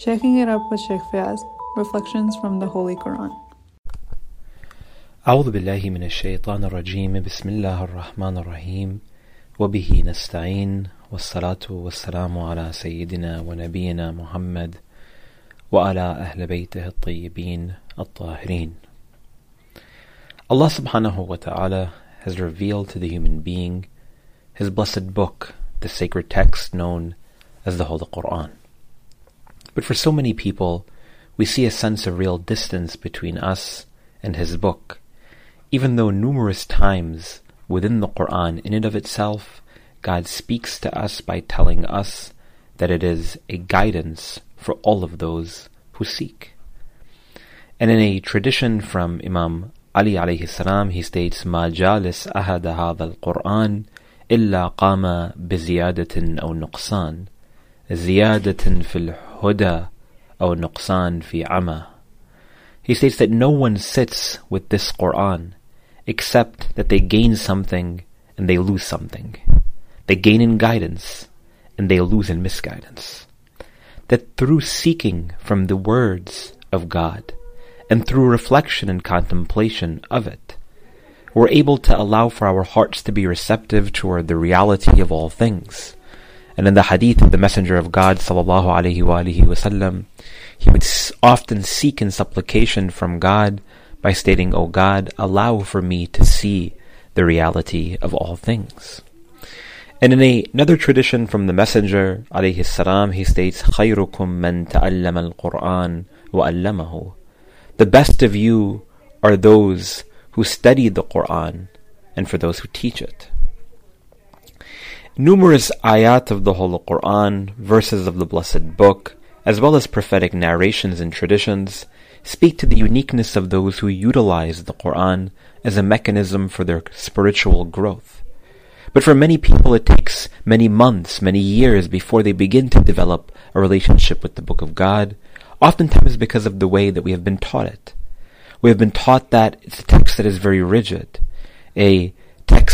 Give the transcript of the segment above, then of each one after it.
Shaking it up with Sheikh Fayaz, Reflections from the Holy Quran. أعوذ بالله من الشيطان الرجيم بسم الله الرحمن الرحيم وبه نستعين والصلاة والسلام على سيدنا ونبينا محمد وعلى أهل بيته الطيبين الطاهرين Allah subhanahu wa ta'ala has revealed to the human being His blessed book, the sacred text known as the Holy Quran. But for so many people, we see a sense of real distance between us and his book, even though numerous times within the Quran, in and of itself, God speaks to us by telling us that it is a guidance for all of those who seek. And in a tradition from Imam Ali alayhi salam, he states, "Ma jalis ahad al-Qur'an illa qama biziyadat aw nuqsan." زيادة في الهدى أو نقصان في عمى He states that no one sits with this Quran except that they gain something and they lose something. They gain in guidance and they lose in misguidance. That through seeking from the words of God and through reflection and contemplation of it, we're able to allow for our hearts to be receptive toward the reality of all things. and in the hadith of the Messenger of God sallallahu alaihi wasallam, he would often seek in supplication from God by stating, "O God, allow for me to see the reality of all things." And in a, another tradition from the Messenger alayhi salam, he states, "Khayrukum man ta'allama al-Qur'an. The best of you are those who study the Qur'an and for those who teach it. Numerous ayat of the Holy Quran, verses of the Blessed Book, as well as prophetic narrations and traditions, speak to the uniqueness of those who utilize the Quran as a mechanism for their spiritual growth. But for many people, it takes many months, many years before they begin to develop a relationship with the Book of God, oftentimes because of the way that we have been taught it. We have been taught that it's a text that is very rigid, a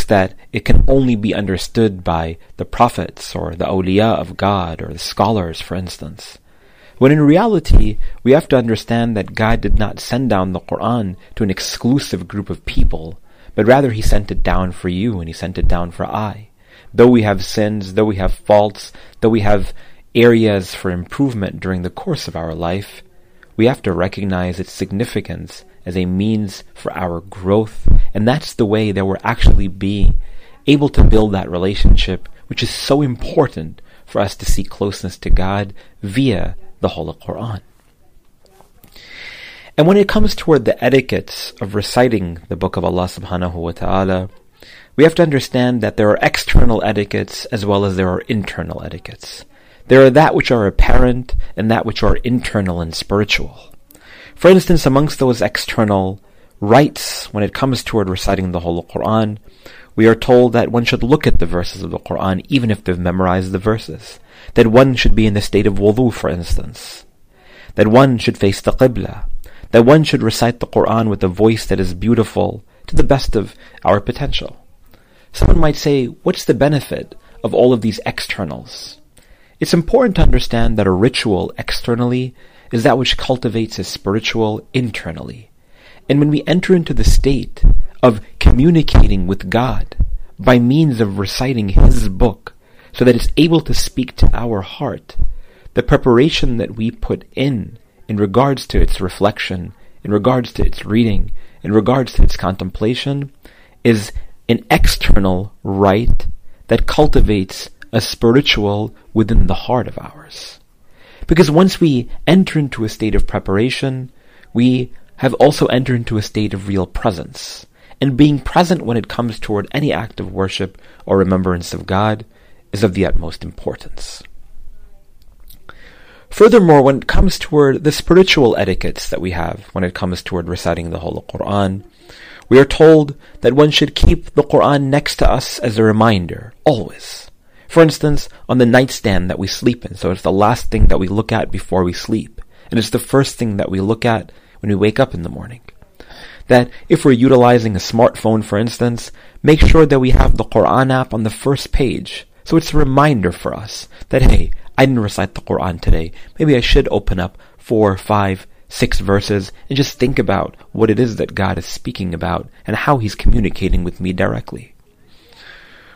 that it can only be understood by the prophets or the awliya of God or the scholars, for instance. When in reality, we have to understand that God did not send down the Quran to an exclusive group of people, but rather He sent it down for you and He sent it down for I. Though we have sins, though we have faults, though we have areas for improvement during the course of our life, we have to recognize its significance as a means for our growth. And that's the way that we're actually being able to build that relationship, which is so important for us to seek closeness to God via the Holy Quran. And when it comes toward the etiquettes of reciting the book of Allah subhanahu wa ta'ala, we have to understand that there are external etiquettes as well as there are internal etiquettes. There are that which are apparent and that which are internal and spiritual. For instance, amongst those external rites, when it comes toward reciting the whole Quran, we are told that one should look at the verses of the Quran even if they've memorized the verses. That one should be in the state of wudu, for instance. That one should face the Qibla. That one should recite the Quran with a voice that is beautiful to the best of our potential. Someone might say, what's the benefit of all of these externals? It's important to understand that a ritual externally is that which cultivates a spiritual internally. And when we enter into the state of communicating with God by means of reciting His book, so that it's able to speak to our heart, the preparation that we put in in regards to its reflection, in regards to its reading, in regards to its contemplation, is an external rite that cultivates a spiritual within the heart of ours. Because once we enter into a state of preparation, we have also entered into a state of real presence. And being present when it comes toward any act of worship or remembrance of God is of the utmost importance. Furthermore, when it comes toward the spiritual etiquettes that we have when it comes toward reciting the Holy Quran, we are told that one should keep the Quran next to us as a reminder, always. For instance, on the nightstand that we sleep in, so it's the last thing that we look at before we sleep, and it's the first thing that we look at when we wake up in the morning. That if we're utilizing a smartphone, for instance, make sure that we have the Quran app on the first page, so it's a reminder for us that, hey, I didn't recite the Quran today. Maybe I should open up four, five, six verses and just think about what it is that God is speaking about and how He's communicating with me directly.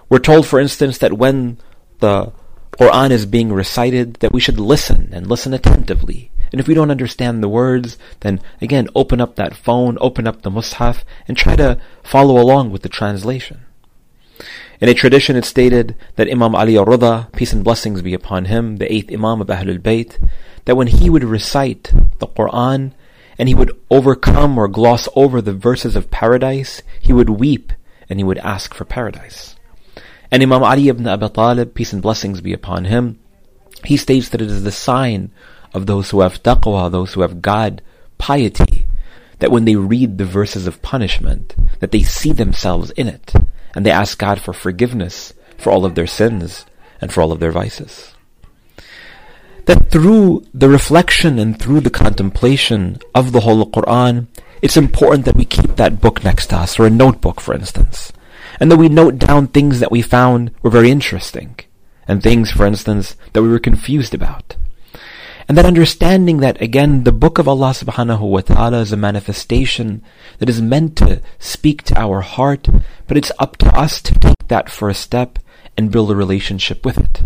We're told, for instance, that when the Quran is being recited, that we should listen and listen attentively. And if we don't understand the words, then again, open up that phone, open up the Mus'haf, and try to follow along with the translation. In a tradition, it's stated that Imam Ali al-Rida, peace and blessings be upon him, the eighth Imam of Ahlul Bayt, that when he would recite the Quran and he would overcome or gloss over the verses of paradise, he would weep and he would ask for paradise. And Imam Ali ibn Abi Talib, peace and blessings be upon him, he states that it is the sign of those who have taqwa, those who have God, piety, that when they read the verses of punishment, that they see themselves in it, and they ask God for forgiveness for all of their sins and for all of their vices that through the reflection and through the contemplation of the Holy Quran, it's important that we keep that book next to us, or a notebook, for instance, and that we note down things that we found were very interesting, and things, for instance, that we were confused about. And that understanding that, again, the book of Allah subhanahu wa ta'ala is a manifestation that is meant to speak to our heart, but it's up to us to take that first step and build a relationship with it.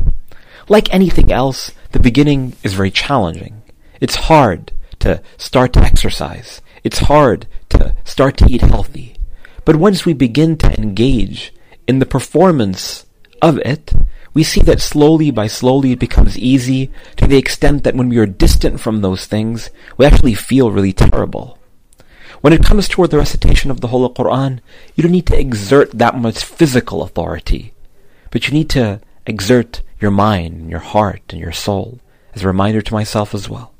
Like anything else, the beginning is very challenging. It's hard to start to exercise. It's hard to start to eat healthy. But once we begin to engage in the performance of it, we see that slowly by slowly it becomes easy to the extent that when we are distant from those things, we actually feel really terrible. When it comes toward the recitation of the Holy Quran, you don't need to exert that much physical authority, but you need to exert your mind and your heart and your soul, as a reminder to myself as well.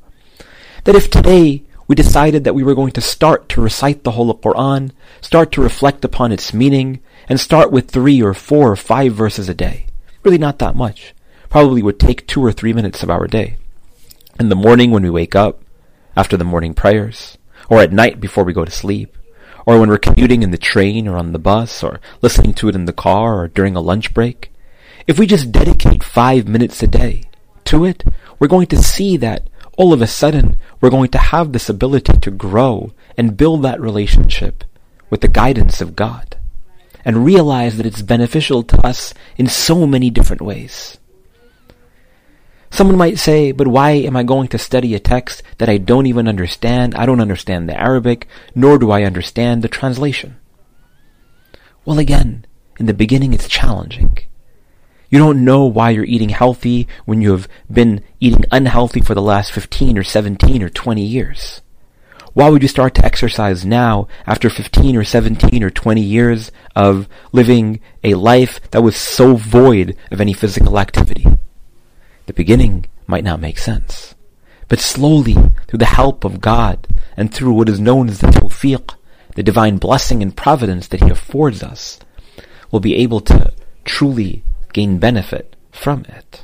That if today we decided that we were going to start to recite the Holy Quran, start to reflect upon its meaning, and start with three or four or five verses a day, really not that much, probably would take two or three minutes of our day. In the morning when we wake up, after the morning prayers, or at night before we go to sleep, or when we're commuting in the train or on the bus, or listening to it in the car or during a lunch break, if we just dedicate five minutes a day to it, we're going to see that all of a sudden we're going to have this ability to grow and build that relationship with the guidance of God and realize that it's beneficial to us in so many different ways. Someone might say, but why am I going to study a text that I don't even understand? I don't understand the Arabic, nor do I understand the translation. Well, again, in the beginning it's challenging. You don't know why you're eating healthy when you have been eating unhealthy for the last 15 or 17 or 20 years. Why would you start to exercise now after 15 or 17 or 20 years of living a life that was so void of any physical activity? The beginning might not make sense. But slowly, through the help of God and through what is known as the tawfiq, the divine blessing and providence that He affords us, we'll be able to truly gain benefit from it.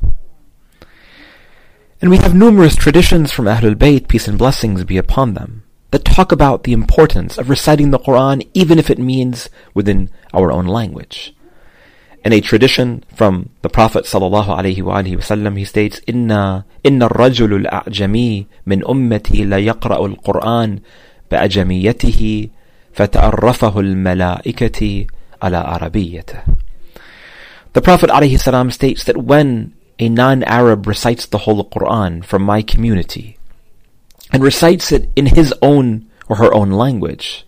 And we have numerous traditions from Ahlul Bayt, peace and blessings be upon them, that talk about the importance of reciting the Quran even if it means within our own language. In a tradition from the Prophet sallallahu alaihi wasallam, he states, "Inna inna rajul al-ajami min ummati la yaqra' al-Quran bi'ajamiyatihi fata'arrafahu al-mala'ikati ala arabiyyatihi." The Prophet alaihi salam states that when a non-Arab recites the whole Quran from my community, and recites it in his own or her own language,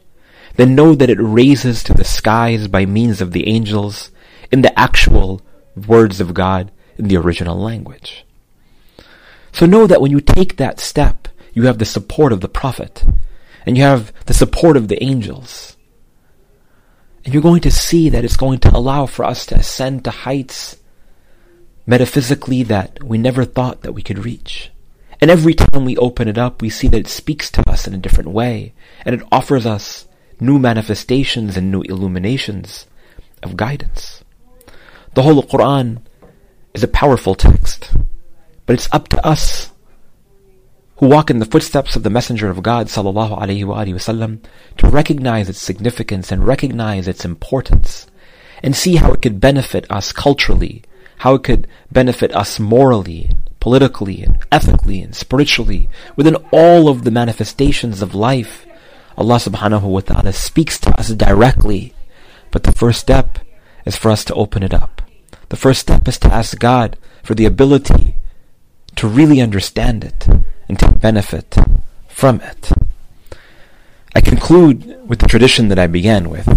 then know that it raises to the skies by means of the angels in the actual words of God in the original language. So know that when you take that step, you have the support of the Prophet, and you have the support of the angels. And you're going to see that it's going to allow for us to ascend to heights metaphysically that we never thought that we could reach. And every time we open it up, we see that it speaks to us in a different way, and it offers us new manifestations and new illuminations of guidance. The Holy Quran is a powerful text, but it's up to us who walk in the footsteps of the Messenger of God sallallahu alaihi wasallam to recognize its significance and recognize its importance and see how it could benefit us culturally, how it could benefit us morally, politically and ethically and spiritually, within all of the manifestations of life. Allah subhanahu wa ta'ala speaks to us directly. But the first step is for us to open it up. The first step is to ask God for the ability to really understand it and to benefit from it. I conclude with the tradition that I began with.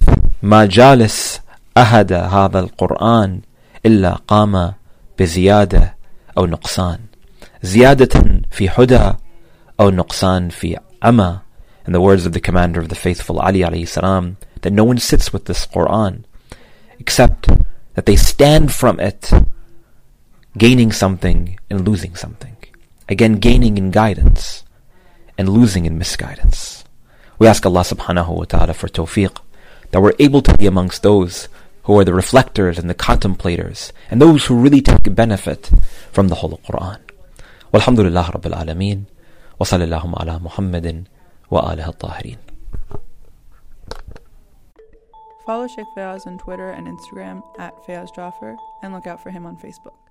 ما جالس أحد هذا القرآن إلا قام بزيادة أو نقصان زيادة في هدى أو نقصان في عمى in the words of the commander of the faithful Ali alayhi salam that no one sits with this Quran except that they stand from it gaining something and losing something again gaining in guidance and losing in misguidance we ask Allah subhanahu wa ta'ala for tawfiq that we're able to be amongst those who are the reflectors and the contemplators, and those who really take benefit from the Holy Quran. Walhamdulillah Rabbil Alameen, wa sallallahu ala Muhammadin wa alihi tahirin. Follow Sheikh Fayaz on Twitter and Instagram at Fayaz Jaffer and look out for him on Facebook.